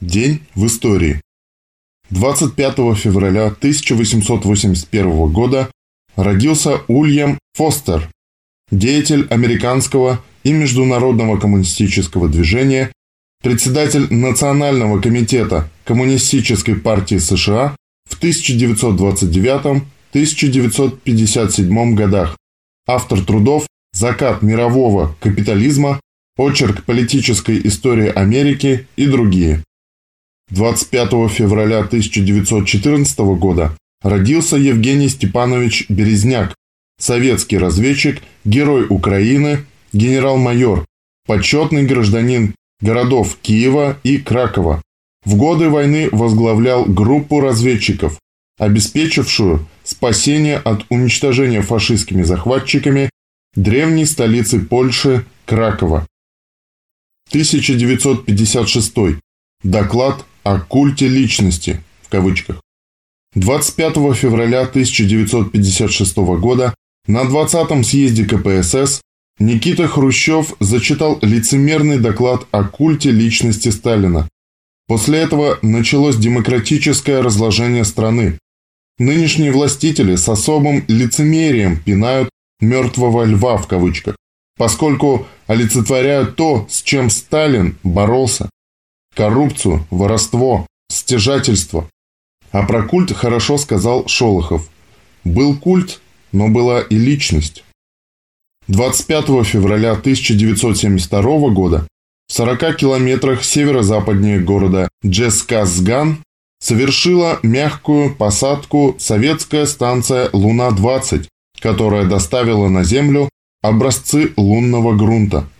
День в истории. 25 февраля 1881 года родился Ульям Фостер, деятель американского и международного коммунистического движения, председатель Национального комитета Коммунистической партии США в 1929-1957 годах, автор трудов «Закат мирового капитализма», «Очерк политической истории Америки» и другие. 25 февраля 1914 года родился Евгений Степанович Березняк, советский разведчик, герой Украины, генерал-майор, почетный гражданин городов Киева и Кракова. В годы войны возглавлял группу разведчиков, обеспечившую спасение от уничтожения фашистскими захватчиками древней столицы Польши Кракова. 1956. Доклад о культе личности, в кавычках. 25 февраля 1956 года на 20-м съезде КПСС Никита Хрущев зачитал лицемерный доклад о культе личности Сталина. После этого началось демократическое разложение страны. Нынешние властители с особым лицемерием пинают «мертвого льва» в кавычках, поскольку олицетворяют то, с чем Сталин боролся коррупцию, воровство, стяжательство. А про культ хорошо сказал Шолохов. Был культ, но была и личность. 25 февраля 1972 года в 40 километрах северо-западнее города Джесказган совершила мягкую посадку советская станция «Луна-20», которая доставила на Землю образцы лунного грунта –